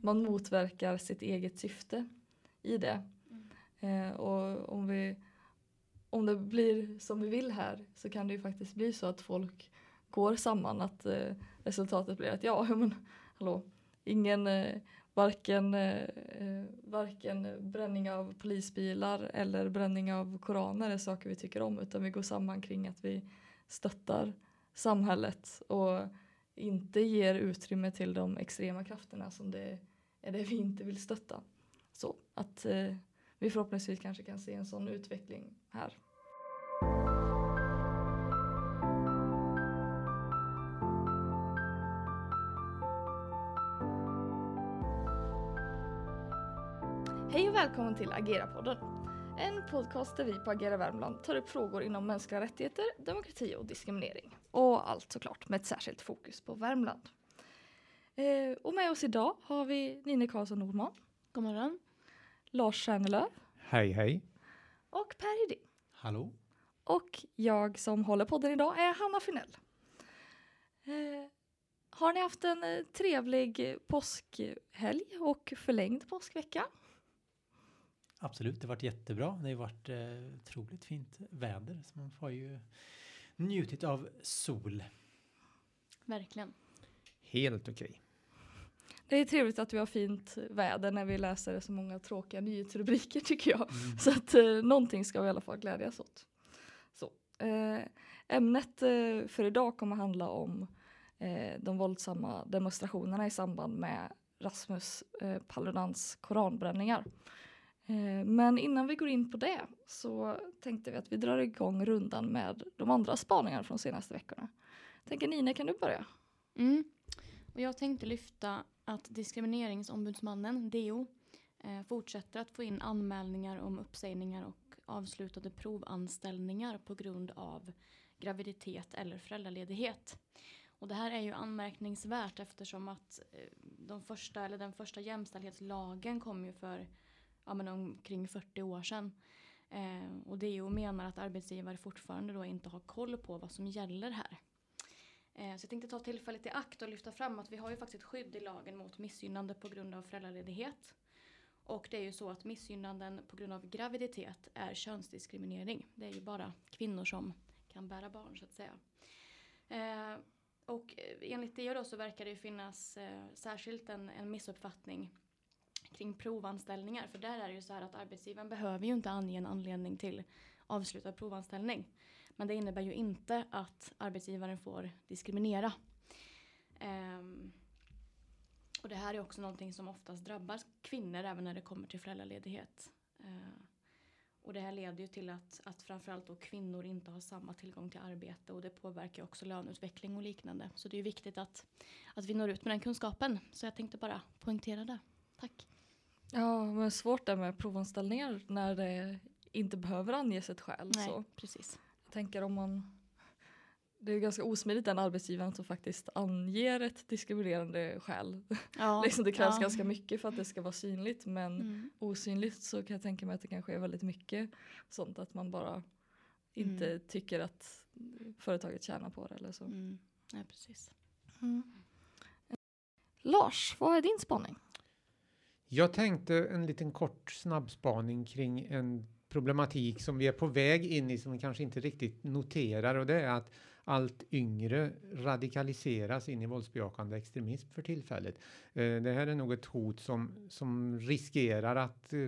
man motverkar sitt eget syfte i det. Eh, och om, vi, om det blir som vi vill här så kan det ju faktiskt bli så att folk går samman att eh, resultatet blir att ja, men hallå, ingen eh, varken, eh, eh, varken bränning av polisbilar eller bränning av koraner är saker vi tycker om utan vi går samman kring att vi stöttar samhället och inte ger utrymme till de extrema krafterna som det är det vi inte vill stötta. Så att eh, vi förhoppningsvis kanske kan se en sån utveckling här. Hej och välkommen till Agera-podden. En podcast där vi på Agera Värmland tar upp frågor inom mänskliga rättigheter, demokrati och diskriminering. Och allt såklart med ett särskilt fokus på Värmland. Eh, och med oss idag har vi Nine Karlsson Nordman. God morgon. Lars Stjärnelöv. Hej hej. Och Per Hedin. Hallå? Och jag som håller podden idag är Hanna Finell. Eh, har ni haft en eh, trevlig påskhelg och förlängd påskvecka? Absolut, det har varit jättebra. Det har varit eh, otroligt fint väder så man får ju njutit av sol. Verkligen. Helt okej. Det är trevligt att vi har fint väder när vi läser så många tråkiga nyhetsrubriker tycker jag. Så att eh, någonting ska vi i alla fall glädjas åt. Så, eh, ämnet eh, för idag kommer handla om eh, de våldsamma demonstrationerna i samband med Rasmus eh, Paludans koranbränningar. Eh, men innan vi går in på det så tänkte vi att vi drar igång rundan med de andra spaningarna från de senaste veckorna. Jag tänker Nina, kan du börja? Mm. Och jag tänkte lyfta att Diskrimineringsombudsmannen, DO, eh, fortsätter att få in anmälningar om uppsägningar och avslutade provanställningar på grund av graviditet eller föräldraledighet. Och det här är ju anmärkningsvärt eftersom att eh, de första, eller den första jämställdhetslagen kom ju för ja, men omkring 40 år sedan. Eh, och DO menar att arbetsgivare fortfarande då inte har koll på vad som gäller här. Eh, så jag tänkte ta tillfället i akt och lyfta fram att vi har ju faktiskt ett skydd i lagen mot missgynnande på grund av föräldraledighet. Och det är ju så att missgynnanden på grund av graviditet är könsdiskriminering. Det är ju bara kvinnor som kan bära barn så att säga. Eh, och enligt det då så verkar det ju finnas eh, särskilt en, en missuppfattning kring provanställningar. För där är det ju så här att arbetsgivaren behöver ju inte ange en anledning till avslutad provanställning. Men det innebär ju inte att arbetsgivaren får diskriminera. Um, och det här är också någonting som oftast drabbar kvinnor även när det kommer till föräldraledighet. Uh, och det här leder ju till att, att framförallt då kvinnor inte har samma tillgång till arbete och det påverkar också löneutveckling och liknande. Så det är viktigt att, att vi når ut med den kunskapen. Så jag tänkte bara poängtera det. Tack. Ja, men svårt där med provanställningar när det inte behöver anges ett skäl. Nej, så. precis. Jag tänker om man det är ganska osmidigt den arbetsgivaren som faktiskt anger ett diskriminerande skäl. Ja, liksom det krävs ja. ganska mycket för att det ska vara synligt men Mm. osynligt så kan jag tänka mig att det kanske är väldigt mycket sånt att man bara inte Mm. tycker att företaget tjänar på det eller så. Mm. Ja, precis. Lars, vad är din spaning? Jag tänkte en liten kort snabbspaning kring en problematik som vi är på väg in i som vi kanske inte riktigt noterar och det är att allt yngre radikaliseras in i våldsbejakande extremism för tillfället. Eh, det här är nog ett hot som, som riskerar att eh,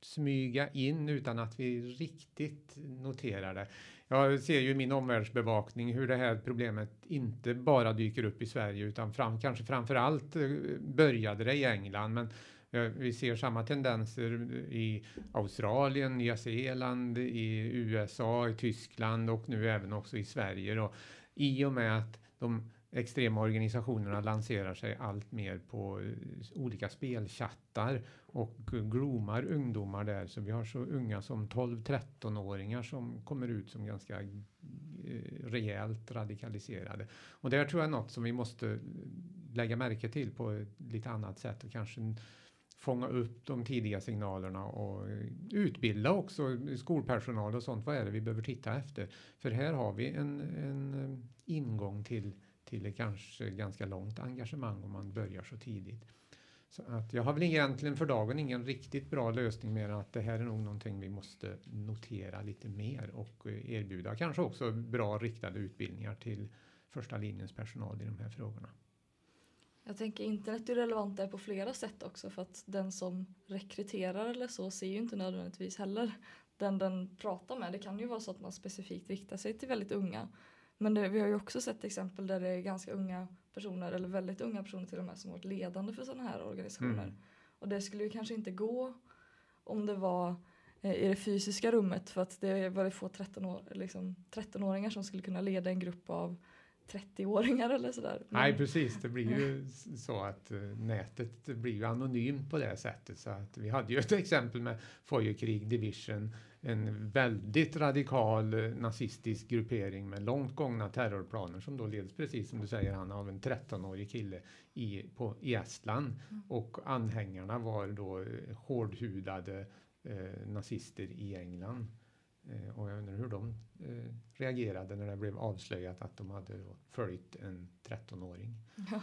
smyga in utan att vi riktigt noterar det. Jag ser ju i min omvärldsbevakning hur det här problemet inte bara dyker upp i Sverige utan fram, kanske framför allt eh, började det i England men vi ser samma tendenser i Australien, Nya Zeeland, i USA, i Tyskland och nu även också i Sverige. Då, I och med att de extrema organisationerna lanserar sig allt mer på eh, olika spelchattar och groomar ungdomar där. Så vi har så unga som 12-13-åringar som kommer ut som ganska eh, rejält radikaliserade. Och där tror jag är något som vi måste eh, lägga märke till på ett lite annat sätt och kanske fånga upp de tidiga signalerna och utbilda också skolpersonal och sånt. Vad är det vi behöver titta efter? För här har vi en, en eh, ingång till, till ett kanske ganska långt engagemang om man börjar så tidigt. Så att jag har väl egentligen för dagen ingen riktigt bra lösning mer än att det här är nog någonting vi måste notera lite mer och eh, erbjuda kanske också bra riktade utbildningar till första linjens personal i de här frågorna. Jag tänker internet är relevant där på flera sätt också för att den som rekryterar eller så ser ju inte nödvändigtvis heller den den pratar med. Det kan ju vara så att man specifikt riktar sig till väldigt unga. Men det, vi har ju också sett exempel där det är ganska unga personer eller väldigt unga personer till och med som varit ledande för sådana här organisationer. Mm. Och det skulle ju kanske inte gå om det var eh, i det fysiska rummet för att det är väldigt få 13 år, liksom 13-åringar som skulle kunna leda en grupp av 30-åringar eller sådär. Men- Nej precis, det blir ju så att eh, nätet blir ju anonymt på det sättet. Så att vi hade ju ett exempel med Feuerkrieg Division, en väldigt radikal eh, nazistisk gruppering med långt gångna terrorplaner som då leds precis som du säger Hanna av en 13-årig kille i, på, i Estland. Och anhängarna var då eh, hårdhudade eh, nazister i England. Eh, och jag undrar hur de eh, reagerade när det blev avslöjat att de hade följt en 13-åring. Ja.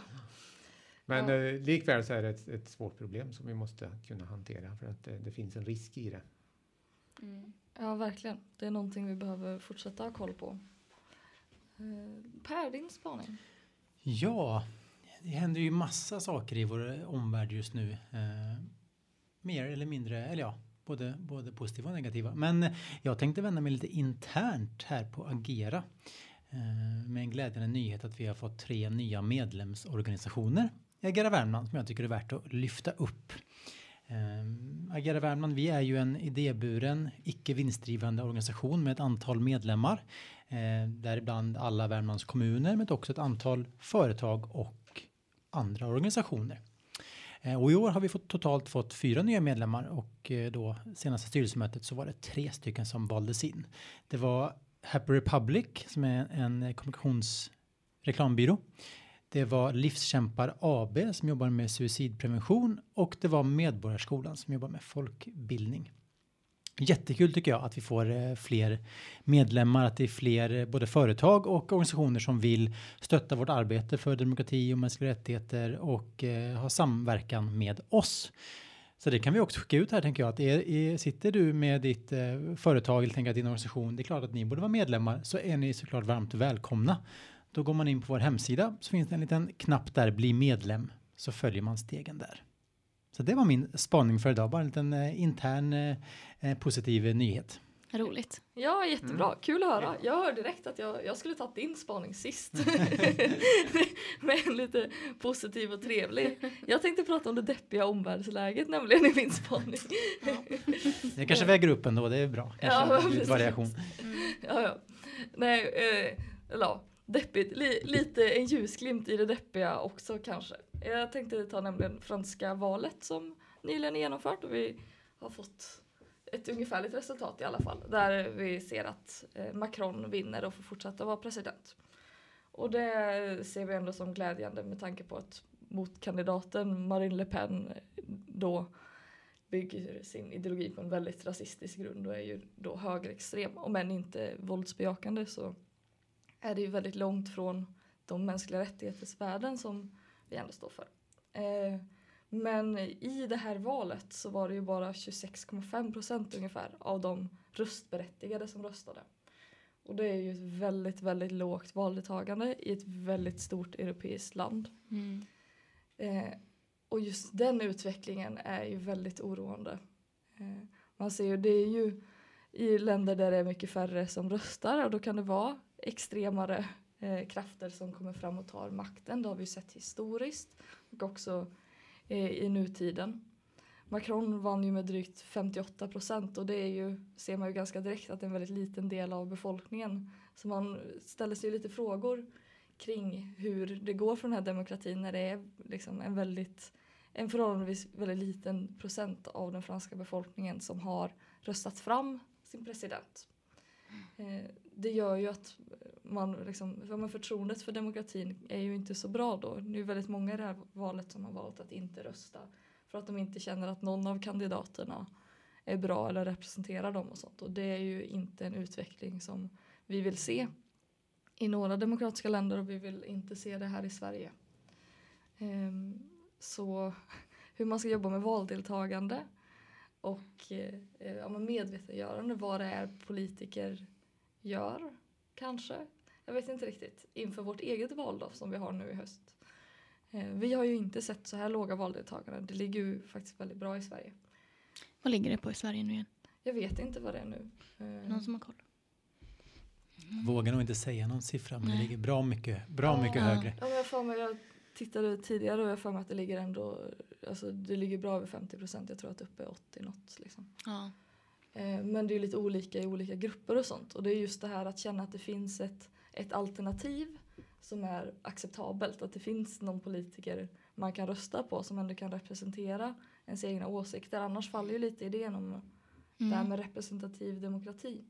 Men Ja. eh, likväl så är det ett, ett svårt problem som vi måste kunna hantera för att det, det finns en risk i det. Mm. Ja, verkligen. Det är någonting vi behöver fortsätta ha koll på. Eh, Per, din spaning? Ja, det händer ju massa saker i vår omvärld just nu. Eh, mer eller mindre, eller ja, både, både positiva och negativa. Men jag tänkte vända mig lite internt här på Agera. Eh, med en glädjande nyhet att vi har fått tre nya medlemsorganisationer i Agera Värmland som jag tycker är värt att lyfta upp. Eh, Agera Värmland, vi är ju en idéburen, icke vinstdrivande organisation med ett antal medlemmar. Eh, däribland alla Värmlands kommuner men också ett antal företag och andra organisationer. Eh, och i år har vi fått, totalt fått fyra nya medlemmar och eh, då senaste styrelsemötet så var det tre stycken som valdes in. Det var Happy Republic som är en kommunikationsreklambyrå. Det var Livskämpar AB som jobbar med suicidprevention och det var Medborgarskolan som jobbar med folkbildning. Jättekul tycker jag att vi får eh, fler medlemmar, att det är fler eh, både företag och organisationer som vill stötta vårt arbete för demokrati och mänskliga rättigheter och eh, ha samverkan med oss. Så det kan vi också skicka ut här tänker jag att är, är, sitter du med ditt eh, företag eller tänker att din organisation, det är klart att ni borde vara medlemmar så är ni såklart varmt välkomna. Då går man in på vår hemsida så finns det en liten knapp där bli medlem så följer man stegen där. Så det var min spaning för idag, bara en liten eh, intern eh, eh, positiv nyhet. Roligt. Ja, jättebra. Kul att höra. Jag hör direkt att jag, jag skulle tagit din spaning sist. Men lite positiv och trevlig. Jag tänkte prata om det deppiga omvärldsläget nämligen i min spaning. Det kanske väger upp ändå, det är bra. Kanske Ja, variation. Ja, ja. Nej, eh, ja, deppigt. Li, lite en ljusglimt i det deppiga också kanske. Jag tänkte ta nämligen franska valet som nyligen är genomfört och vi har fått ett ungefärligt resultat i alla fall. Där vi ser att eh, Macron vinner och får fortsätta vara president. Och det ser vi ändå som glädjande med tanke på att motkandidaten Marine Le Pen då bygger sin ideologi på en väldigt rasistisk grund och är ju då högerextrem. Om än inte våldsbejakande så är det ju väldigt långt från de mänskliga rättighetsvärden som vi ändå står för. Eh, men i det här valet så var det ju bara 26,5 procent ungefär av de röstberättigade som röstade. Och det är ju ett väldigt, väldigt lågt valdeltagande i ett väldigt stort europeiskt land. Mm. Eh, och just den utvecklingen är ju väldigt oroande. Eh, man ser ju, det är ju i länder där det är mycket färre som röstar och då kan det vara extremare eh, krafter som kommer fram och tar makten. Det har vi ju sett historiskt och också eh, i nutiden. Macron vann ju med drygt 58 procent och det är ju, ser man ju ganska direkt att det är en väldigt liten del av befolkningen. Så man ställer sig lite frågor kring hur det går för den här demokratin när det är liksom en väldigt en förhållandevis väldigt liten procent av den franska befolkningen som har röstat fram sin president. Eh, det gör ju att man liksom, för man förtroendet för demokratin är ju inte så bra då. Det är ju väldigt många i det här valet som har valt att inte rösta för att de inte känner att någon av kandidaterna är bra eller representerar dem och sånt. Och det är ju inte en utveckling som vi vill se i några demokratiska länder och vi vill inte se det här i Sverige. Ehm, så hur man ska jobba med valdeltagande och eh, ja, medvetandegörande vad det är politiker gör kanske. Jag vet inte riktigt. Inför vårt eget val då, som vi har nu i höst. Eh, vi har ju inte sett så här låga valdeltagande. Det ligger ju faktiskt väldigt bra i Sverige. Vad ligger det på i Sverige nu igen? Jag vet inte vad det är nu. Eh, Någon som har koll? Vågar nog inte säga någon siffra men Nej. det ligger bra mycket, bra Ja. mycket Ja. högre. Ja, men jag, får mig, jag tittade tidigare och jag får mig att det ligger ändå, alltså det ligger bra över 50 procent. Jag tror att uppe är 80 något liksom. Ja. Eh, Men det är lite olika i olika grupper och sånt. Och det är just det här att känna att det finns ett, ett alternativ som är acceptabelt. Att det finns någon politiker man kan rösta på som ändå kan representera ens egna åsikter. Annars faller ju lite idén om det här Mm. med representativ demokrati.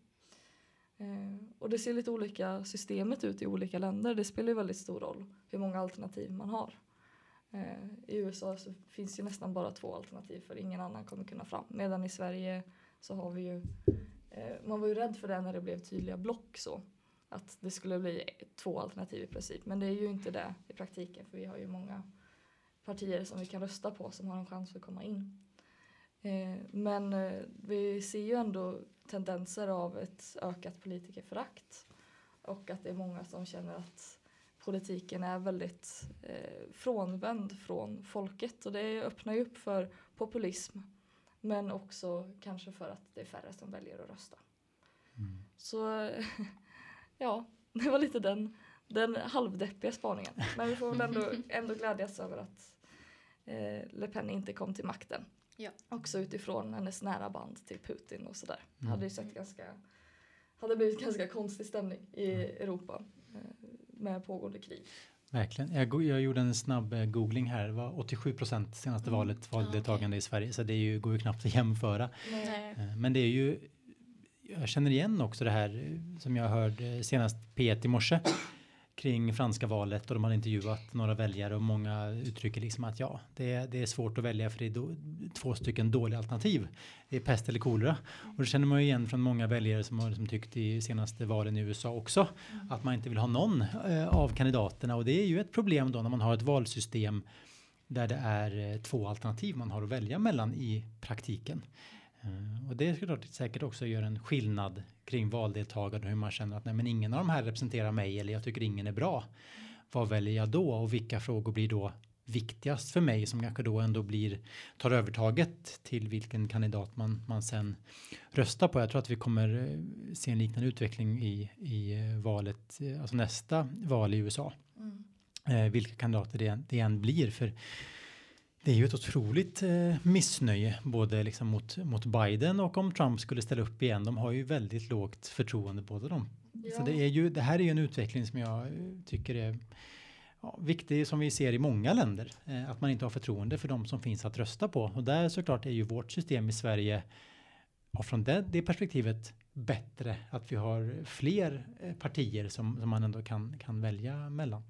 Eh, och det ser lite olika systemet ut i olika länder. Det spelar ju väldigt stor roll hur många alternativ man har. Eh, I USA så finns ju nästan bara två alternativ för ingen annan kommer kunna fram. Medan i Sverige så har vi ju, eh, man var ju rädd för det när det blev tydliga block så. Att det skulle bli två alternativ i princip. Men det är ju inte det i praktiken för vi har ju många partier som vi kan rösta på som har en chans att komma in. Eh, men eh, vi ser ju ändå tendenser av ett ökat politikerförakt. Och att det är många som känner att politiken är väldigt eh, frånvänd från folket. Och det öppnar ju upp för populism. Men också kanske för att det är färre som väljer att rösta. Mm. Så ja, det var lite den, den halvdeppiga spaningen. Men vi får väl ändå, ändå glädjas över att eh, Le Pen inte kom till makten. Ja. Också utifrån hennes nära band till Putin och sådär. Mm. Hade ju sett ganska, hade blivit ganska konstig stämning i Europa eh, med pågående krig. Verkligen. Jag, jag gjorde en snabb eh, googling här. Det var 87 procent senaste Mm. valet valdeltagande i Sverige. Så det är ju, går ju knappt att jämföra. Nej. Eh, Men det är ju, jag känner igen också det här som jag hörde senast P1 i morse kring franska valet och de hade intervjuat några väljare och många uttrycker liksom att ja, det är, det är svårt att välja för det är då, två stycken dåliga alternativ. Det är pest eller kolera. Och det känner man ju igen från många väljare som har liksom tyckt i senaste valen i USA också att man inte vill ha någon eh, av kandidaterna och det är ju ett problem då när man har ett valsystem där det är eh, två alternativ man har att välja mellan i praktiken. Eh, Och det är såklart säkert också gör en skillnad kring valdeltagande och hur man känner att nej men ingen av de här representerar mig eller jag tycker ingen är bra. Vad väljer jag då och vilka frågor blir då viktigast för mig som kanske då ändå blir tar övertaget till vilken kandidat man, man sen röstar på. Jag tror att vi kommer eh, se en liknande utveckling i, i eh, valet, alltså nästa val i USA. Mm. Eh, vilka kandidater det, det än blir för det är ju ett otroligt eh, missnöje både liksom mot, mot Biden och om Trump skulle ställa upp igen. De har ju väldigt lågt förtroende båda de. Så det, är ju, det här är ju en utveckling som jag eh, tycker är ja, viktig som vi ser i många länder. Eh, att man inte har förtroende för de som finns att rösta på. Och där såklart är ju vårt system i Sverige ja, från det, det perspektivet bättre. Att vi har fler eh, partier som, som man ändå kan, kan välja mellan.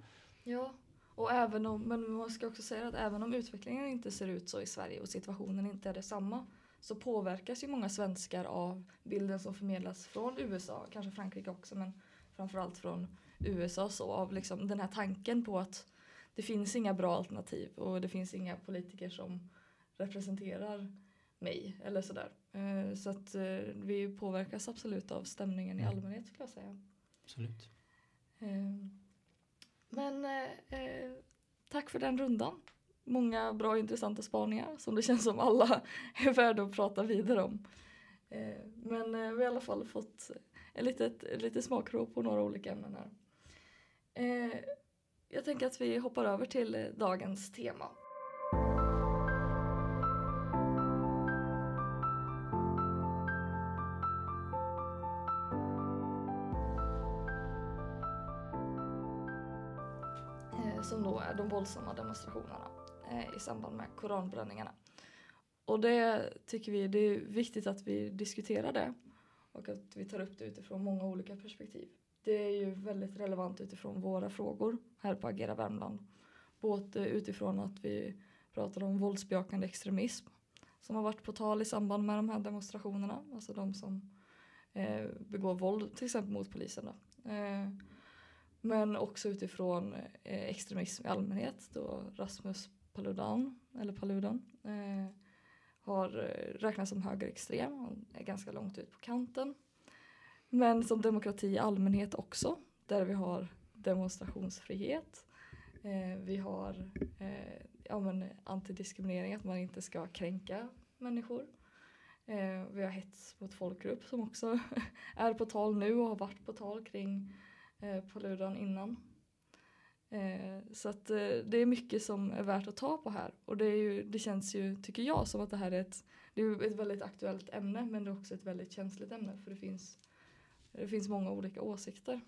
Ja, och även om, men man ska också säga att även om utvecklingen inte ser ut så i Sverige och situationen inte är detsamma så påverkas ju många svenskar av bilden som förmedlas från USA, kanske Frankrike också men framförallt från USA så av liksom den här tanken på att det finns inga bra alternativ och det finns inga politiker som representerar mig eller sådär. Eh, Så att eh, vi påverkas absolut av stämningen i Mm. allmänhet skulle jag säga. Absolut. Men eh, eh, tack för den rundan. Många bra och intressanta spaningar som det känns som alla är värda att prata vidare om. Eh, Men eh, vi har i alla fall fått ett litet, lite smakprov på några olika ämnen här. Eh, Jag tänker att vi hoppar över till eh, dagens tema. Som då är de våldsamma demonstrationerna eh, i samband med koranbränningarna. Och det tycker vi det är viktigt att vi diskuterar det och att vi tar upp det utifrån många olika perspektiv. Det är ju väldigt relevant utifrån våra frågor här på Agera Värmland. Både utifrån att vi pratar om våldsbejakande extremism som har varit på tal i samband med de här demonstrationerna, alltså de som eh, begår våld till exempel mot polisen. Då. Eh, men också utifrån eh, extremism i allmänhet då Rasmus Paludan, eller Paludan, eh, har eh, räknats som högerextrem och är ganska långt ut på kanten. Men som demokrati i allmänhet också, där vi har demonstrationsfrihet. Eh, vi har eh, ja, men antidiskriminering, att man inte ska kränka människor. Eh, vi har hets mot folkgrupp som också är på tal nu och har varit på tal kring eh, Paludan innan. Eh, så att eh, det är mycket som är värt att ta på här och det, är ju, det känns ju, tycker jag, som att det här är ett, det är ett väldigt aktuellt ämne men det är också ett väldigt känsligt ämne för det finns, det finns många olika åsikter.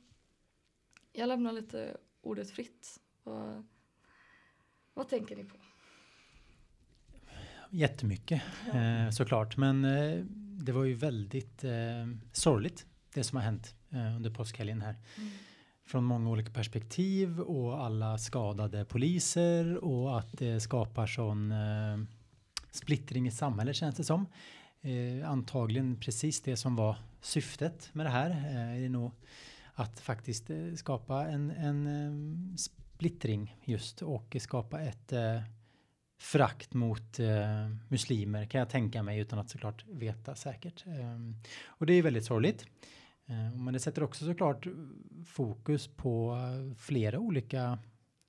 Jag lämnar lite ordet fritt. Vad, vad tänker ni på? Jättemycket eh, såklart, men det var ju väldigt sorgligt det som har hänt eh, under påskhelgen här. Mm. Från många olika perspektiv och alla skadade poliser och att det skapar sån eh, splittring i samhället känns det som. Eh, antagligen precis det som var syftet med det här eh, är nog att faktiskt eh, skapa en, en eh, splittring just och skapa ett frakt mot eh, muslimer kan jag tänka mig utan att såklart veta säkert. Ehm, och det är väldigt sorgligt. Eh, men det sätter också såklart fokus på eh, flera olika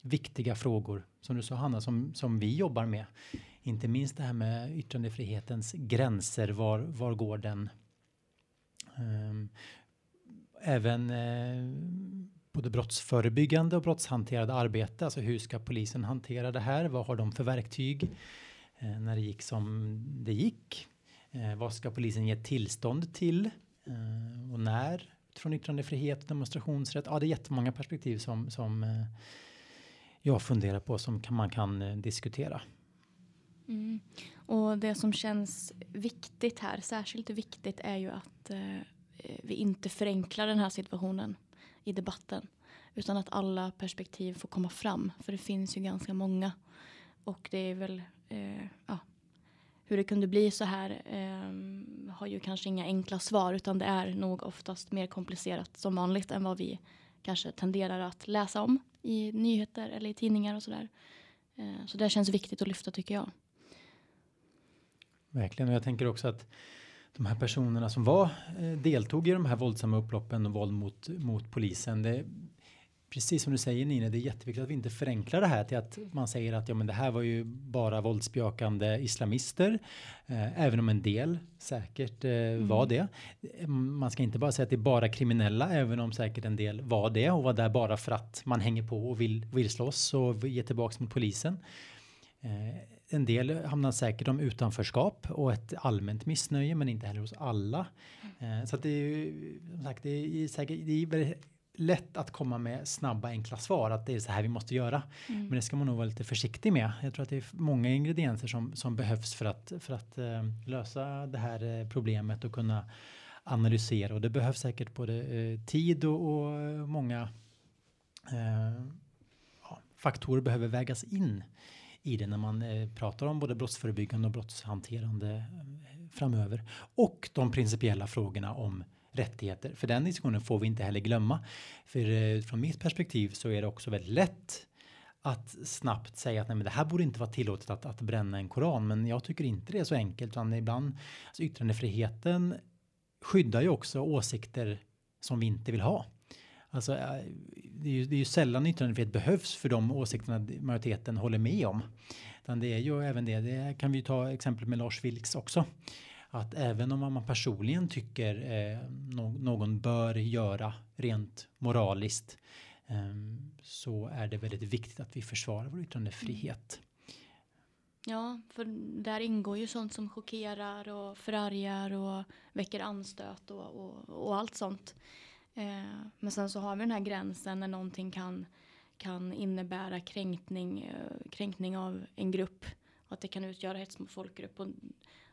viktiga frågor som du sa Hanna som, som vi jobbar med. Inte minst det här med yttrandefrihetens gränser. Var, var går den? Ehm, även eh, både brottsförebyggande och brottshanterande arbete. Alltså hur ska polisen hantera det här? Vad har de för verktyg? När det gick som det gick. Vad ska polisen ge tillstånd till? Eh, och när? Från yttrandefrihet och demonstrationsrätt. Ja, det är jättemånga perspektiv som, som eh, jag funderar på som kan, man kan eh, diskutera. Mm. Och det som känns viktigt här, särskilt viktigt, är ju att eh, vi inte förenklar den här situationen i debatten. Utan att alla perspektiv får komma fram. För det finns ju ganska många. Och det är väl, eh, ja, hur det kunde bli så här eh, har ju kanske inga enkla svar. Utan det är nog oftast mer komplicerat som vanligt än vad vi kanske tenderar att läsa om i nyheter eller i tidningar och sådär. Eh, så det känns viktigt att lyfta tycker jag. Verkligen, och jag tänker också att de här personerna som var, eh, deltog i de här våldsamma upploppen och våld mot, mot polisen. Det, precis som du säger Nina, det är jätteviktigt att vi inte förenklar det här till att man säger att ja, men det här var ju bara våldsbejakande islamister. Eh, även om en del säkert eh, mm. var det. Man ska inte bara säga att det är bara kriminella, även om säkert en del var det och var där bara för att man hänger på och vill, vill slåss och ge tillbaks mot polisen. Eh, en del hamnar säkert om utanförskap och ett allmänt missnöje men inte heller hos alla. Eh, så att det är ju som sagt, det är säkert det är lätt att komma med snabba enkla svar att det är så här vi måste göra. Mm. Men det ska man nog vara lite försiktig med. Jag tror att det är många ingredienser som, som behövs för att, för att uh, lösa det här uh, problemet och kunna analysera och det behövs säkert både uh, tid och, och många ja, faktorer behöver vägas in i det när man eh, pratar om både brottsförebyggande och brottshanterande eh, framöver. Och de principiella frågorna om rättigheter. För den diskussionen får vi inte heller glömma. För eh, från mitt perspektiv så är det också väldigt lätt att snabbt säga att nej, men det här borde inte vara tillåtet att, att bränna en koran. Men jag tycker inte det är så enkelt. Utan ibland, alltså yttrandefriheten skyddar ju också åsikter som vi inte vill ha. Alltså, eh, det är ju, det är ju sällan yttrandefrihet behövs för de åsikterna majoriteten håller med om. Utan det är ju även det, det kan vi ta exempel med Lars Vilks också. Att även om man personligen tycker eh, någon bör göra rent moraliskt eh, så är det väldigt viktigt att vi försvarar vår yttrandefrihet. Mm. Ja, för där ingår ju sånt som chockerar och förargar och väcker anstöt och, och, och allt sånt. Eh, men sen så har vi den här gränsen när någonting kan, kan innebära kränkning, eh, kränkning av en grupp. Och att det kan utgöra hets mot folkgrupp. Och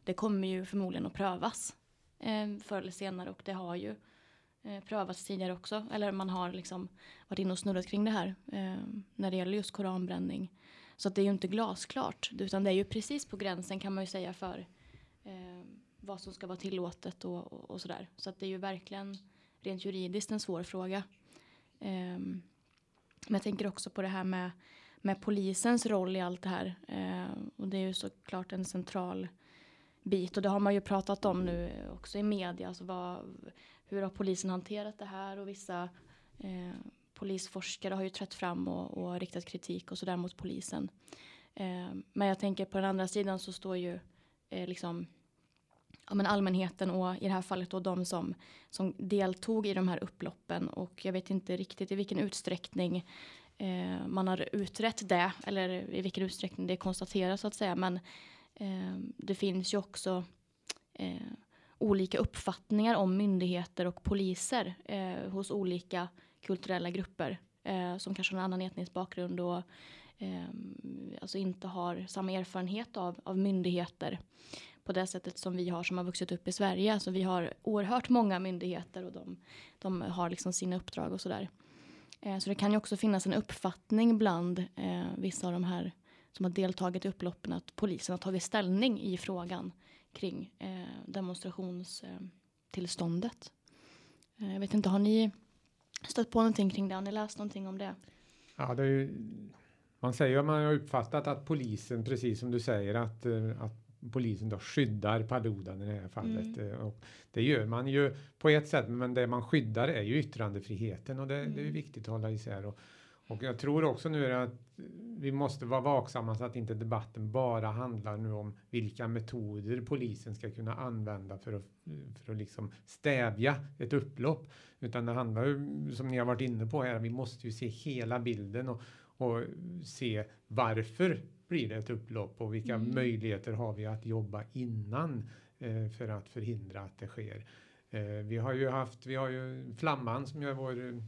det kommer ju förmodligen att prövas eh, förr eller senare och det har ju eh, prövats tidigare också. Eller man har liksom varit inne och snurrat kring det här eh, när det gäller just koranbränning. Så att det är ju inte glasklart utan det är ju precis på gränsen kan man ju säga för eh, vad som ska vara tillåtet och, och, och sådär. Så att det är ju verkligen rent juridiskt en svår fråga. Eh, men jag tänker också på det här med, med polisens roll i allt det här. Eh, och det är ju såklart en central bit och det har man ju pratat om nu också i media. Alltså vad, hur har polisen hanterat det här och vissa eh, polisforskare har ju trätt fram och, och riktat kritik och sådär mot polisen. Eh, men jag tänker på den andra sidan så står ju eh, liksom ja, men allmänheten och i det här fallet då de som, som deltog i de här upploppen och jag vet inte riktigt i vilken utsträckning eh, man har utrett det eller i vilken utsträckning det konstateras så att säga men Ehm, det finns ju också eh, olika uppfattningar om myndigheter och poliser eh, hos olika kulturella grupper eh, som kanske har en annan etnisk bakgrund och eh, alltså inte har samma erfarenhet av, av myndigheter på det sättet som vi har som har vuxit upp i Sverige. Alltså vi har oerhört många myndigheter och de, de har liksom sina uppdrag och sådär. Eh, så det kan ju också finnas en uppfattning bland eh, vissa av de här som har deltagit i upploppen att polisen har tagit ställning i frågan kring eh, demonstrationstillståndet. Eh, jag vet inte, har ni stött på någonting kring det? Har ni läst någonting om det? Ja, det är ju, man säger att man har uppfattat att polisen, precis som du säger, att, eh, att polisen då skyddar Paludan i det här fallet. Mm. Och det gör man ju på ett sätt, men det man skyddar är ju yttrandefriheten och det, mm. det är mm. viktigt att hålla isär. Och, och jag tror också nu att vi måste vara vaksamma så att inte debatten bara handlar nu om vilka metoder polisen ska kunna använda för att, för att liksom stävja ett upplopp. Utan det handlar ju, som ni har varit inne på här, vi måste ju se hela bilden och, och se varför blir det ett upplopp och vilka mm. möjligheter har vi att jobba innan eh, för att förhindra att det sker. Eh, vi har ju haft, vi har ju Flamman som är vår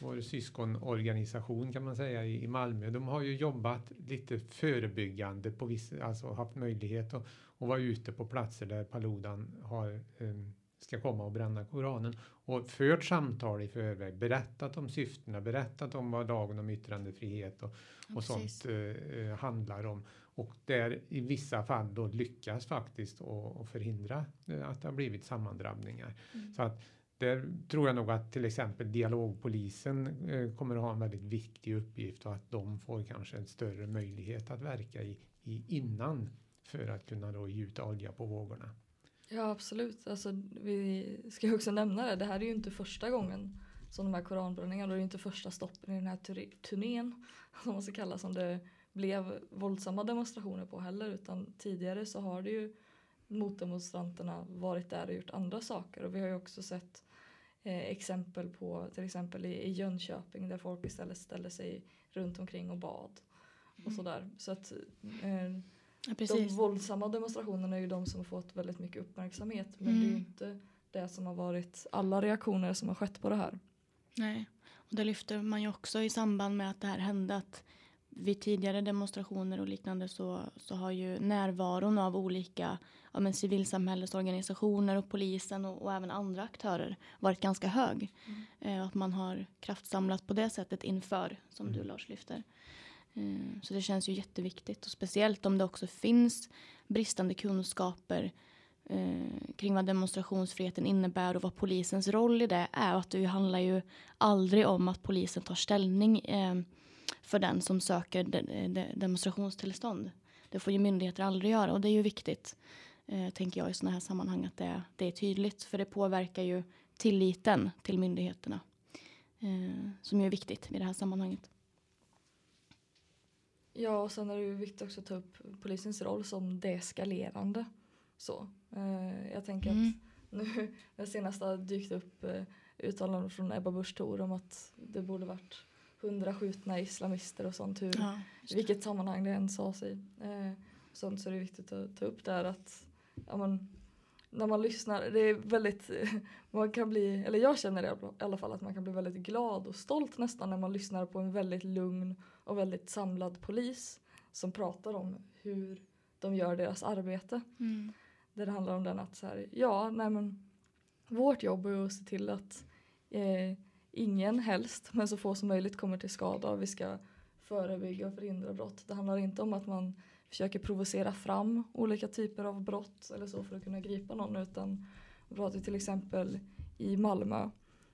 vår syskonorganisation kan man säga i, Malmö. De har ju jobbat lite förebyggande på vissa, alltså haft möjlighet att, att vara ute på platser där Paludan har, um, ska komma och bränna Koranen och fört samtal i förväg, berättat om syftena, berättat om vad lagen om yttrandefrihet och, och sånt uh, handlar om. Och där i vissa fall då lyckas faktiskt att förhindra uh, att det har blivit sammandrabbningar. Mm. Så att där tror jag nog att till exempel dialogpolisen eh, kommer att ha en väldigt viktig uppgift och att de får kanske en större möjlighet att verka i, i innan för att kunna då gjuta olja på vågorna. Ja absolut, alltså, vi ska också nämna det, det här är ju inte första gången som de här koranbränningarna det är inte första stoppen i den här turnén som man ska kalla som det blev våldsamma demonstrationer på heller utan tidigare så har det ju motdemonstranterna varit där och gjort andra saker och vi har ju också sett eh, exempel på till exempel i, i Jönköping där folk istället ställde sig runt omkring och bad och mm. sådär. Så att eh, ja, de våldsamma demonstrationerna är ju de som har fått väldigt mycket uppmärksamhet men mm. det är ju mm. inte det som har varit alla reaktioner som har skett på det här. Nej, och det lyfter man ju också i samband med att det här hände att vid tidigare demonstrationer och liknande så, så har ju närvaron av olika ja, men civilsamhällesorganisationer och polisen och, och även andra aktörer varit ganska hög. Mm. Eh, att man har kraftsamlat på det sättet inför, som mm. du Lars lyfter. Eh, så det känns ju jätteviktigt och speciellt om det också finns bristande kunskaper eh, kring vad demonstrationsfriheten innebär och vad polisens roll i det är. Och att det handlar ju aldrig om att polisen tar ställning eh, för den som söker de, de, demonstrationstillstånd. Det får ju myndigheter aldrig göra och det är ju viktigt eh, tänker jag i sådana här sammanhang att det, det är tydligt för det påverkar ju tilliten till myndigheterna eh, som ju är viktigt i det här sammanhanget. Ja, och sen är det ju viktigt också att ta upp polisens roll som deeskalerande. Så, eh, jag tänker mm. att nu det senaste har dykt upp eh, uttalanden från Ebba Busch Thor om att det borde varit hundra skjutna islamister och sånt. Hur, ja, vilket sammanhang det än sades i. Eh, sånt så är det viktigt att ta upp där att ja, man, när man lyssnar, det är väldigt, man kan bli, eller jag känner det i alla fall att man kan bli väldigt glad och stolt nästan när man lyssnar på en väldigt lugn och väldigt samlad polis som pratar om hur de gör deras arbete. Mm. Där det handlar om den att så här, ja, nej men vårt jobb är att se till att eh, ingen helst, men så få som möjligt kommer till skada och vi ska förebygga och förhindra brott. Det handlar inte om att man försöker provocera fram olika typer av brott eller så för att kunna gripa någon utan vi pratar till exempel i Malmö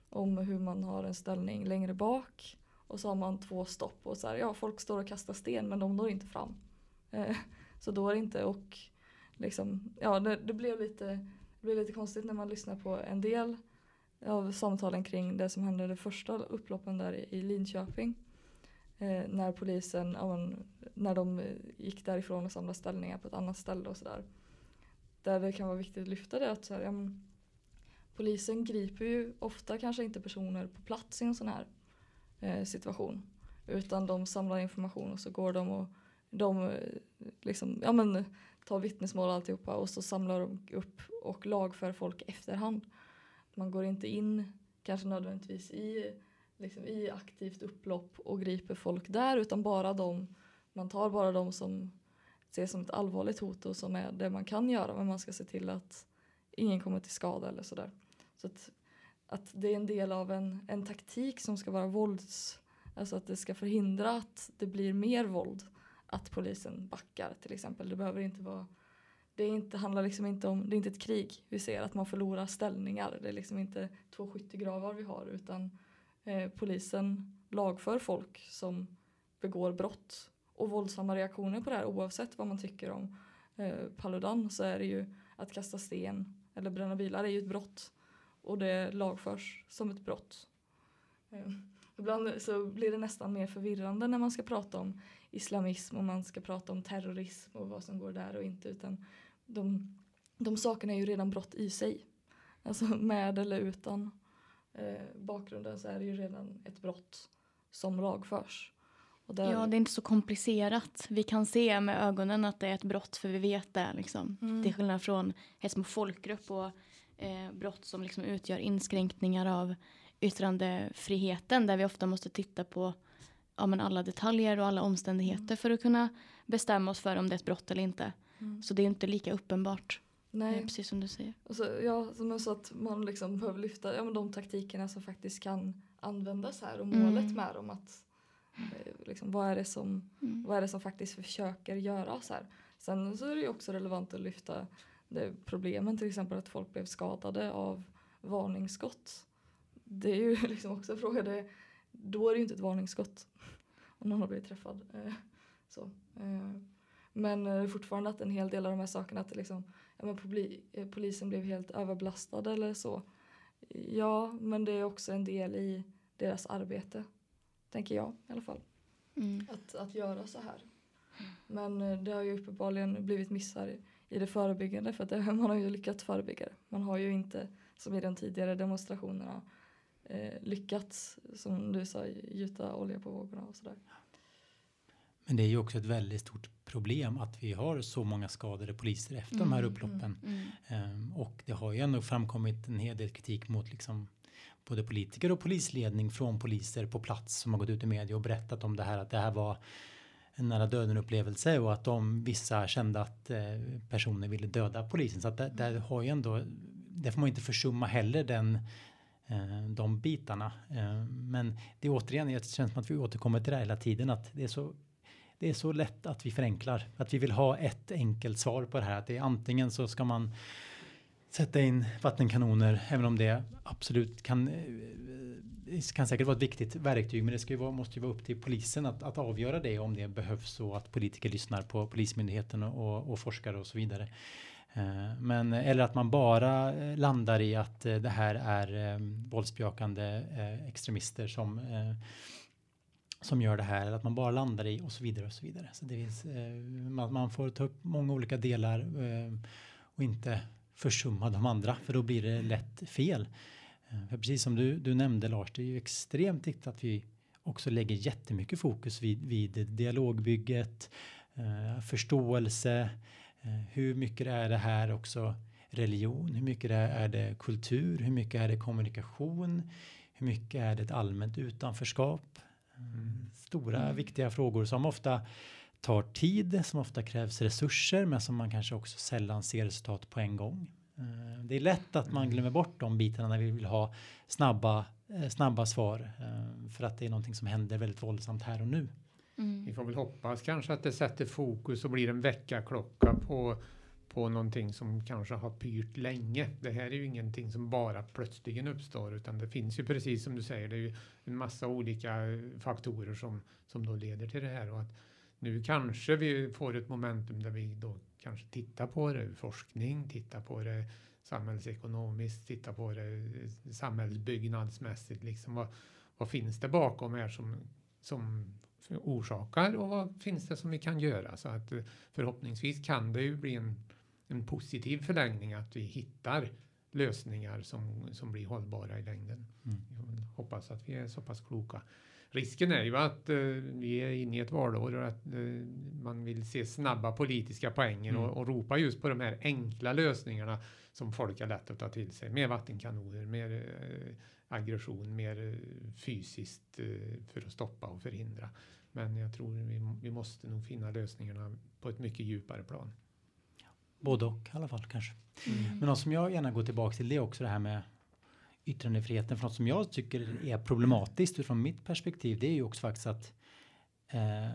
om hur man har en ställning längre bak och så har man två stopp och så här, ja folk står och kastar sten men de når inte fram. Eh, så då är det inte och liksom, ja det, det, blev lite, det blev lite konstigt när man lyssnar på en del av samtalen kring det som hände det första upploppen där i, i Linköping. Eh, när polisen, ja, när de eh, gick därifrån och samlade ställningar på ett annat ställe och sådär. Där det kan vara viktigt att lyfta det att så här, ja, men, polisen griper ju ofta kanske inte personer på plats i en sån här eh, situation. Utan de samlar information och så går de och de eh, liksom, ja, men, tar vittnesmål och alltihopa och så samlar de upp och lagför folk efterhand. Man går inte in kanske nödvändigtvis i, liksom, i aktivt upplopp och griper folk där utan bara de, man tar bara de som ses som ett allvarligt hot och som är det man kan göra men man ska se till att ingen kommer till skada eller sådär. Så att, att det är en del av en, en taktik som ska vara vålds, alltså att det ska förhindra att det blir mer våld att polisen backar till exempel. Det behöver inte vara det inte, handlar liksom inte om, det är inte ett krig vi ser, att man förlorar ställningar. Det är liksom inte två skyttegravar vi har utan eh, polisen lagför folk som begår brott och våldsamma reaktioner på det här oavsett vad man tycker om eh, Paludan så är det ju att kasta sten eller bränna bilar är ju ett brott och det lagförs som ett brott. Eh, ibland så blir det nästan mer förvirrande när man ska prata om islamism och man ska prata om terrorism och vad som går där och inte utan de, de sakerna är ju redan brott i sig. Alltså med eller utan eh, bakgrunden så är det ju redan ett brott som lagförs. Där... Ja, det är inte så komplicerat. Vi kan se med ögonen att det är ett brott för vi vet det. Liksom. Mm. Till skillnad från hets mot folkgrupp och eh, brott som liksom utgör inskränkningar av yttrandefriheten där vi ofta måste titta på ja, men alla detaljer och alla omständigheter mm. för att kunna bestämma oss för om det är ett brott eller inte. Mm. Så det är inte lika uppenbart. Nej. precis som du säger. Alltså, ja, som så att man liksom behöver lyfta ja, men de taktikerna som faktiskt kan användas här och målet mm. med dem. Att, eh, liksom, vad, är det som, mm. vad är det som faktiskt försöker göras här. Sen så är det ju också relevant att lyfta det problemen till exempel att folk blev skadade av varningsskott. Det är ju liksom också en fråga, det, då är det ju inte ett varningsskott om någon har blivit träffad. Eh, så. Eh, men eh, fortfarande att en hel del av de här sakerna att liksom, ja, men polisen blev helt överbelastad eller så. Ja, men det är också en del i deras arbete. Tänker jag i alla fall. Mm. Att, att göra så här. Men det har ju uppenbarligen blivit missar i det förebyggande för att det, man har ju lyckats förebygga det. Man har ju inte som i de tidigare demonstrationerna eh, lyckats som du sa gjuta olja på vågorna och sådär. Men det är ju också ett väldigt stort problem att vi har så många skadade poliser efter mm, de här mm, upploppen. Mm, mm. Um, och det har ju ändå framkommit en hel del kritik mot liksom både politiker och polisledning från poliser på plats som har gått ut i media och berättat om det här att det här var en nära döden upplevelse och att de vissa kände att eh, personer ville döda polisen. Så att det, det har ju ändå, det får man inte försumma heller den eh, de bitarna. Eh, men det är återigen, det känns som att vi återkommer till det här hela tiden att det är så det är så lätt att vi förenklar, att vi vill ha ett enkelt svar på det här. Att det är antingen så ska man sätta in vattenkanoner, även om det absolut kan eh, eh, kan säkert vara ett viktigt verktyg, men det ska ju vara, måste ju vara upp till polisen att, att avgöra det om det behövs och att politiker lyssnar på polismyndigheten och, och forskare och så vidare. Eh, men, eller att man bara landar i att det här är våldsbejakande extremister som som gör det här, eller att man bara landar i och så vidare och så vidare. Så det finns, eh, man, man, får ta upp många olika delar eh, och inte försumma de andra, för då blir det lätt fel. Eh, för precis som du, du nämnde Lars, det är ju extremt viktigt att vi också lägger jättemycket fokus vid, vid dialogbygget, eh, förståelse, eh, hur mycket är det här också religion, hur mycket är det kultur, hur mycket är det kommunikation, hur mycket är det ett allmänt utanförskap, Stora mm. viktiga frågor som ofta tar tid, som ofta krävs resurser, men som man kanske också sällan ser resultat på en gång. Eh, det är lätt att man glömmer bort de bitarna när vi vill ha snabba, eh, snabba svar eh, för att det är någonting som händer väldigt våldsamt här och nu. Mm. Vi får väl hoppas kanske att det sätter fokus och blir en väckarklocka på på någonting som kanske har pyrt länge. Det här är ju ingenting som bara plötsligen uppstår utan det finns ju precis som du säger, det är ju en massa olika faktorer som, som då leder till det här. Och att nu kanske vi får ett momentum där vi då kanske tittar på det forskning, tittar på det samhällsekonomiskt, tittar på det samhällsbyggnadsmässigt, liksom. Vad, vad finns det bakom här som, som orsakar och vad finns det som vi kan göra? Så att eh, förhoppningsvis kan det ju bli en en positiv förlängning att vi hittar lösningar som, som blir hållbara i längden. Mm. Jag hoppas att vi är så pass kloka. Risken är ju att eh, vi är inne i ett valår och att eh, man vill se snabba politiska poänger mm. och, och ropa just på de här enkla lösningarna som folk har lätt att ta till sig. Mer vattenkanoner, mer eh, aggression, mer eh, fysiskt eh, för att stoppa och förhindra. Men jag tror vi, vi måste nog finna lösningarna på ett mycket djupare plan. Både och i alla fall kanske. Mm. Men något som jag gärna går tillbaka till det är också det här med yttrandefriheten. För något som jag tycker är problematiskt utifrån mitt perspektiv det är ju också faktiskt att eh,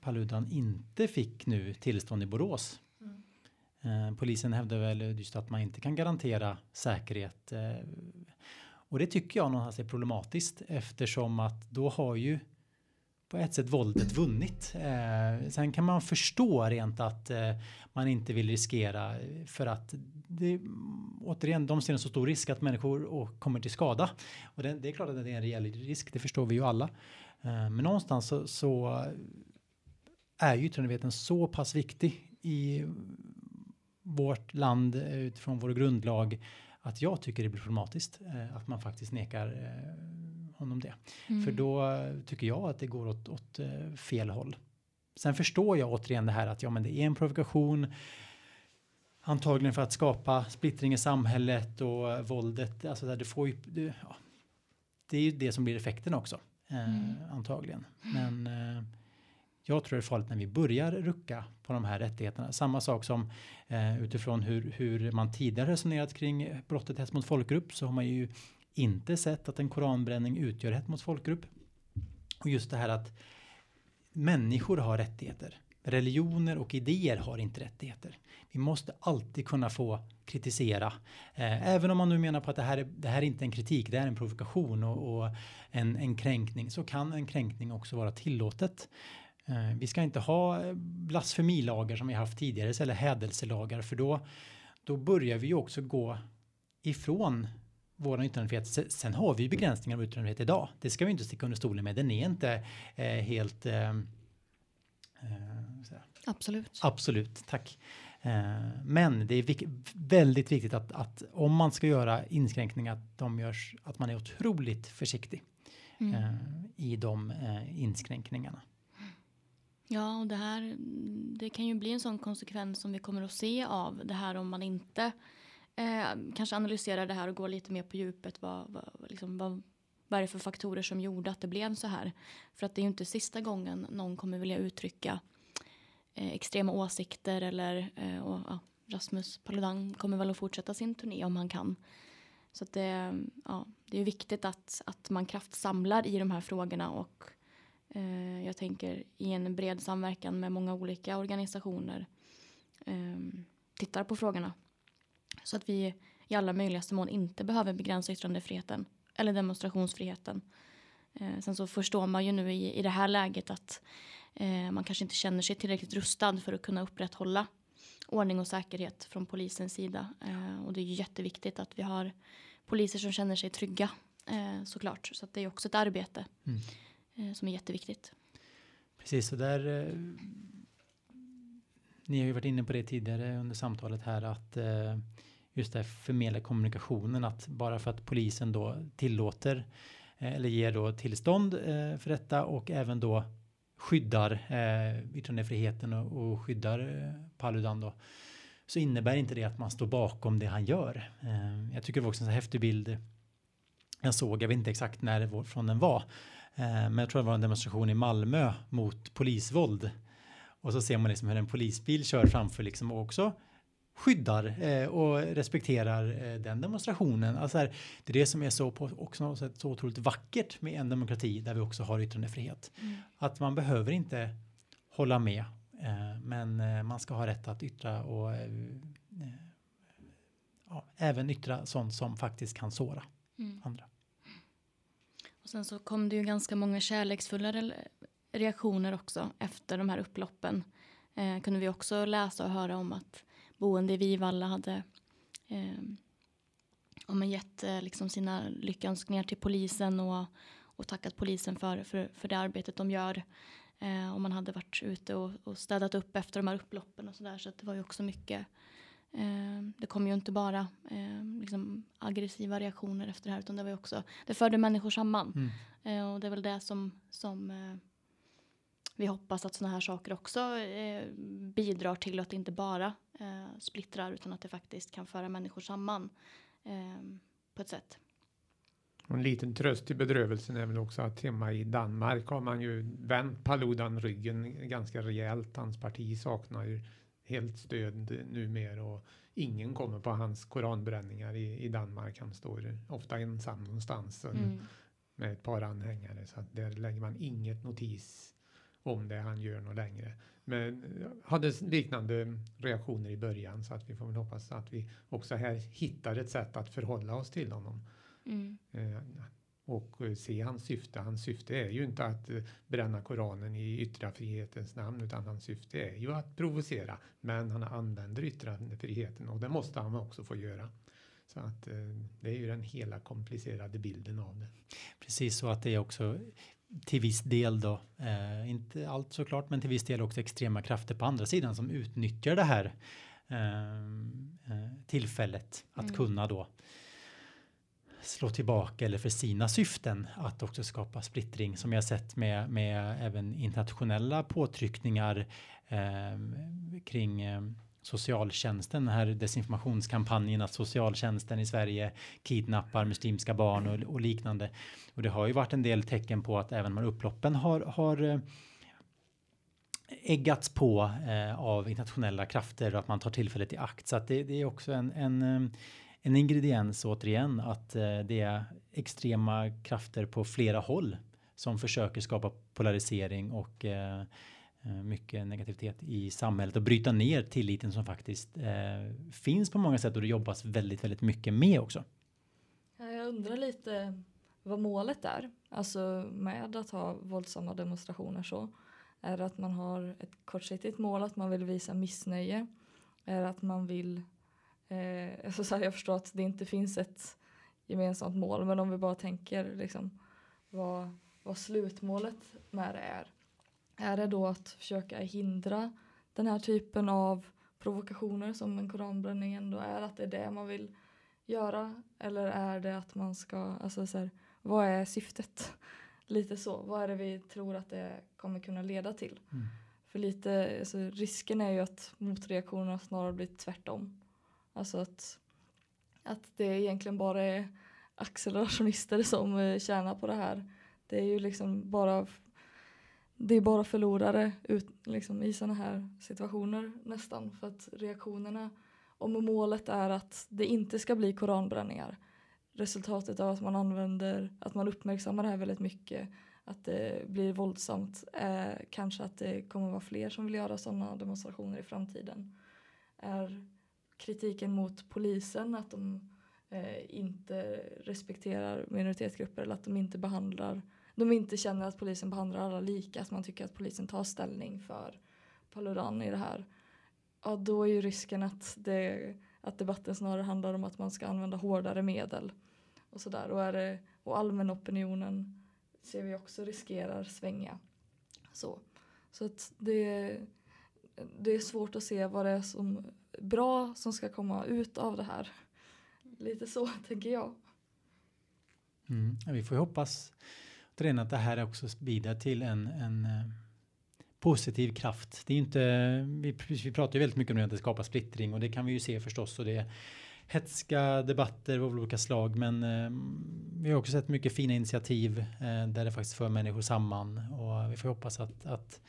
Paludan inte fick nu tillstånd i Borås. Mm. Eh, polisen hävdar väl just att man inte kan garantera säkerhet. Eh, och det tycker jag någonstans är problematiskt eftersom att då har ju på ett sätt våldet vunnit. Eh, sen kan man förstå rent att eh, man inte vill riskera för att det, återigen, de ser en så stor risk att människor och kommer till skada. Och det, det, är klart att det är en rejäl risk, det förstår vi ju alla. Eh, men någonstans så, så är ju yttrandefriheten så pass viktig i vårt land eh, utifrån vår grundlag att jag tycker det blir problematiskt eh, att man faktiskt nekar eh, honom det. Mm. För då tycker jag att det går åt, åt eh, fel håll. Sen förstår jag återigen det här att ja, men det är en provokation. Antagligen för att skapa splittring i samhället och våldet. Alltså där det får ju. Det, ja, det är ju det som blir effekten också. Eh, mm. Antagligen. Men eh, jag tror det är farligt när vi börjar rucka på de här rättigheterna. Samma sak som eh, utifrån hur, hur man tidigare resonerat kring brottet hets mot folkgrupp så har man ju inte sett att en koranbränning utgör hets mot folkgrupp. Och just det här att människor har rättigheter. Religioner och idéer har inte rättigheter. Vi måste alltid kunna få kritisera. Eh, även om man nu menar på att det här, är, det här är inte en kritik, det är en provokation och, och en, en kränkning så kan en kränkning också vara tillåtet. Eh, vi ska inte ha blasfemilagar som vi haft tidigare eller hädelselagar för då, då börjar vi också gå ifrån vår yttrandefrihet. Sen har vi begränsningar av yttrandefrihet idag. Det ska vi inte sticka under stolen med. Den är inte eh, helt... Eh, eh, absolut. Absolut, tack. Eh, men det är vik väldigt viktigt att, att, om man ska göra inskränkningar att de görs att man är otroligt försiktig mm. Eh, i de inskränkningarna. Ja, och det här det kan ju bli en sån konsekvens som vi kommer att se av det här om man inte eh, kanske analysera det här och gå lite mer på djupet. Vad, vad, liksom, vad, vad är det för faktorer som gjorde att det blev så här? För att det är ju inte sista gången någon kommer vilja uttrycka eh, extrema åsikter eller eh, och, ja, Rasmus Paludan kommer väl att fortsätta sin turné om han kan. Så att det, ja, det är viktigt att, att man kraftsamlar i de här frågorna och Eh, jag tänker i en bred samverkan med många olika organisationer eh, tittar på frågorna. Så att vi i alla möjligaste mån inte behöver begränsa yttrandefriheten eller demonstrationsfriheten. Eh, sen så förstår man ju nu i, i det här läget att eh, man kanske inte känner sig tillräckligt rustad för att kunna upprätthålla ordning och säkerhet från polisens sida. Eh, och det är ju jätteviktigt att vi har poliser som känner sig trygga eh, såklart. Så att det är också ett arbete. Mm eh, som är jätteviktigt. Precis, och där eh, ni har ju varit inne på det tidigare under samtalet här att eh, just det här förmedla kommunikationen att bara för att polisen då tillåter eh, eller ger då tillstånd eh, för detta och även då skyddar eh, yttrandefriheten och, och skyddar eh, Paludan då så innebär inte det att man står bakom det han gör. Eh, jag tycker det var också en så häftig bild jag såg, jag vet inte exakt när från den var, Eh, men jag tror det var en demonstration i Malmö mot polisvåld. Och så ser man liksom hur en polisbil kör framför liksom och också skyddar eh, och respekterar eh, den demonstrationen. Alltså här, det är det som är så på också sätt så otroligt vackert med en demokrati där vi också har yttrandefrihet. Mm. Att man behöver inte hålla med Eh, men eh, man ska ha rätt att yttra och eh, ja, även yttra sånt som faktiskt kan såra mm. andra. Och sen så kom det ju ganska många kärleksfulla reaktioner också efter de här upploppen. Eh, kunde vi också läsa och höra om att boende i Vivalla hade eh, om man gett eh, liksom sina lyckönskningar till polisen och, och tackat polisen för, för, för det arbetet de gör. Eh, och man hade varit ute och, och städat upp efter de här upploppen och sådär. Så det var ju också mycket. Eh, det kom ju inte bara eh, liksom aggressiva reaktioner efter det här utan det var ju också, det förde människor samman. Mm. Eh, och det är väl det som, som eh, vi hoppas att sådana här saker också eh, bidrar till att det inte bara splittrar utan att det faktiskt kan föra människor samman på ett sätt. Och en liten tröst i bedrövelsen är väl också att hemma i Danmark har man ju vänt Paludan ryggen ganska rejält. Hans parti saknar ju helt stöd numera och ingen kommer på hans koranbränningar i, i Danmark. Han står ofta ensam någonstans mm. med ett par anhängare så att där lägger man inget notis om det han gör något längre. Men hade liknande reaktioner i början så att vi får väl hoppas att vi också här hittar ett sätt att förhålla oss till honom. Mm. Eh, och se hans syfte. Hans syfte är ju inte att eh, bränna Koranen i yttrandefrihetens namn utan hans syfte är ju att provocera. Men han använder yttrandefriheten och det måste han också få göra. Så att eh, det är ju den hela komplicerade bilden av det. Precis så att det är också till viss del då, eh, inte allt såklart, men till viss del också extrema krafter på andra sidan som utnyttjar det här eh, eh tillfället att mm. kunna då slå tillbaka eller för sina syften att också skapa splittring som jag sett med, med även internationella påtryckningar eh, kring eh, socialtjänsten, den här desinformationskampanjen att socialtjänsten i Sverige kidnappar muslimska barn och, och, liknande. Och det har ju varit en del tecken på att även de här upploppen har, har eh, äggats på eh, av internationella krafter och att man tar tillfället i akt. Så att det, det är också en, en eh, en ingrediens återigen att eh, det är extrema krafter på flera håll som försöker skapa polarisering och eh, Eh, mycket negativitet i samhället och bryta ner tilliten som faktiskt eh, finns på många sätt och det jobbas väldigt, väldigt mycket med också. Jag undrar lite vad målet är, alltså med att ha våldsamma demonstrationer så. Är det att man har ett kortsiktigt mål att man vill visa missnöje? Är det att man vill Eh, alltså så här, jag förstår att det inte finns ett gemensamt mål men om vi bara tänker liksom, vad, vad slutmålet med det är. Är det då att försöka hindra den här typen av provokationer som en koranbränning ändå är? Att det är det man vill göra? Eller är det att man ska, alltså så här, vad är syftet? Lite så, vad är det vi tror att det kommer kunna leda till? Mm. För lite, alltså, risken är ju att motreaktionerna snarare blir tvärtom. Alltså att, att det egentligen bara är accelerationister som eh, tjänar på det här. Det är ju liksom bara det är bara förlorare ut, liksom, i sådana här situationer nästan. För att reaktionerna om målet är att det inte ska bli koranbränningar. Resultatet av att man använder att man uppmärksammar det här väldigt mycket att det blir våldsamt är kanske att det kommer vara fler som vill göra sådana demonstrationer i framtiden. Är kritiken mot polisen att de eh, inte respekterar minoritetsgrupper eller att de inte behandlar de inte känner att polisen behandlar alla lika, att man tycker att polisen tar ställning för Paludan i det här. Ja, då är ju risken att, det, att debatten snarare handlar om att man ska använda hårdare medel och sådär. Och, är det, och allmän opinionen ser vi också riskerar svänga. Så, så att det, det är svårt att se vad det är som bra som ska komma ut av det här. Lite så tänker jag. Mm. Vi får ju återigen att det här också bidrar till en, en eh, positiv kraft. Det är inte, vi, vi pratar ju väldigt mycket om att det skapar splittring och det kan vi ju se förstås och det är hetska debatter av olika slag men eh, vi har också sett mycket fina initiativ eh, där det faktiskt för människor samman och vi får hoppas att, att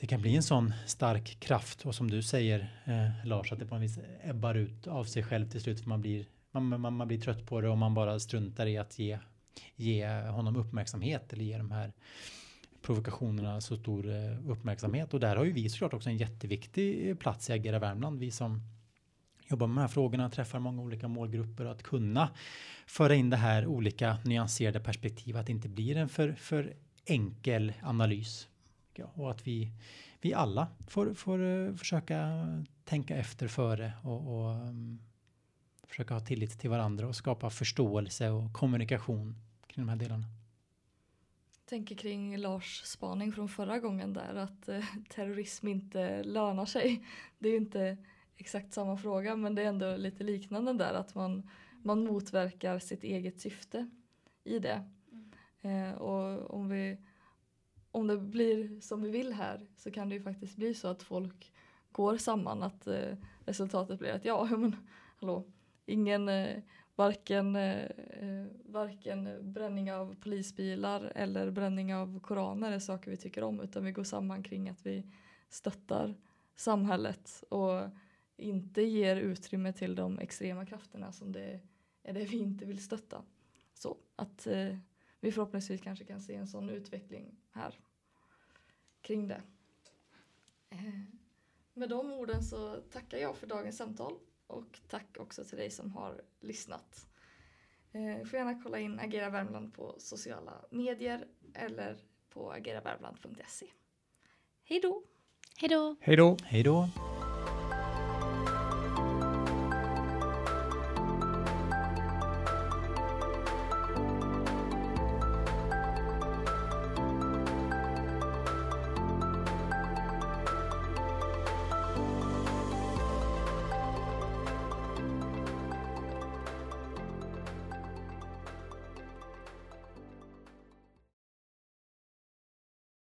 det kan bli en sån stark kraft och som du säger eh, Lars att det på något vis ebbar ut av sig själv till slut för man blir, man, man, man blir trött på det och man bara struntar i att ge, ge honom uppmärksamhet eller ge de här provokationerna så stor eh, uppmärksamhet och där har ju vi såklart också en jätteviktig eh, plats i Agera Värmland. Vi som jobbar med de här frågorna, träffar många olika målgrupper att kunna föra in det här olika nyanserade perspektiv, att det inte blir en för, för enkel analys. Ja, och att vi, vi alla får, får eh, försöka tänka efter före och, och mm, försöka ha tillit till varandra och skapa förståelse och kommunikation kring de här delarna. Jag tänker kring Lars spaning från förra gången där att eh, terrorism inte lönar sig. Det är inte exakt samma fråga men det är ändå lite liknande där att man, man motverkar sitt eget syfte i det. Mm. Eh, och om, vi, om det blir som vi vill här så kan det ju faktiskt bli så att folk går samman att eh, resultatet blir att ja men hallå ingen eh, varken, eh, eh, varken bränning av polisbilar eller bränning av koraner är saker vi tycker om utan vi går samman kring att vi stöttar samhället och inte ger utrymme till de extrema krafterna som det är det vi inte vill stötta. Så att eh, vi förhoppningsvis kanske kan se en sån utveckling här kring det. Eh, med de orden så tackar jag för dagens samtal och tack också till dig som har lyssnat. Eh, får gärna kolla in Agera Värmland på sociala medier eller på ageravärmland.se. Hej då! Hej då! Hej då! Hej då!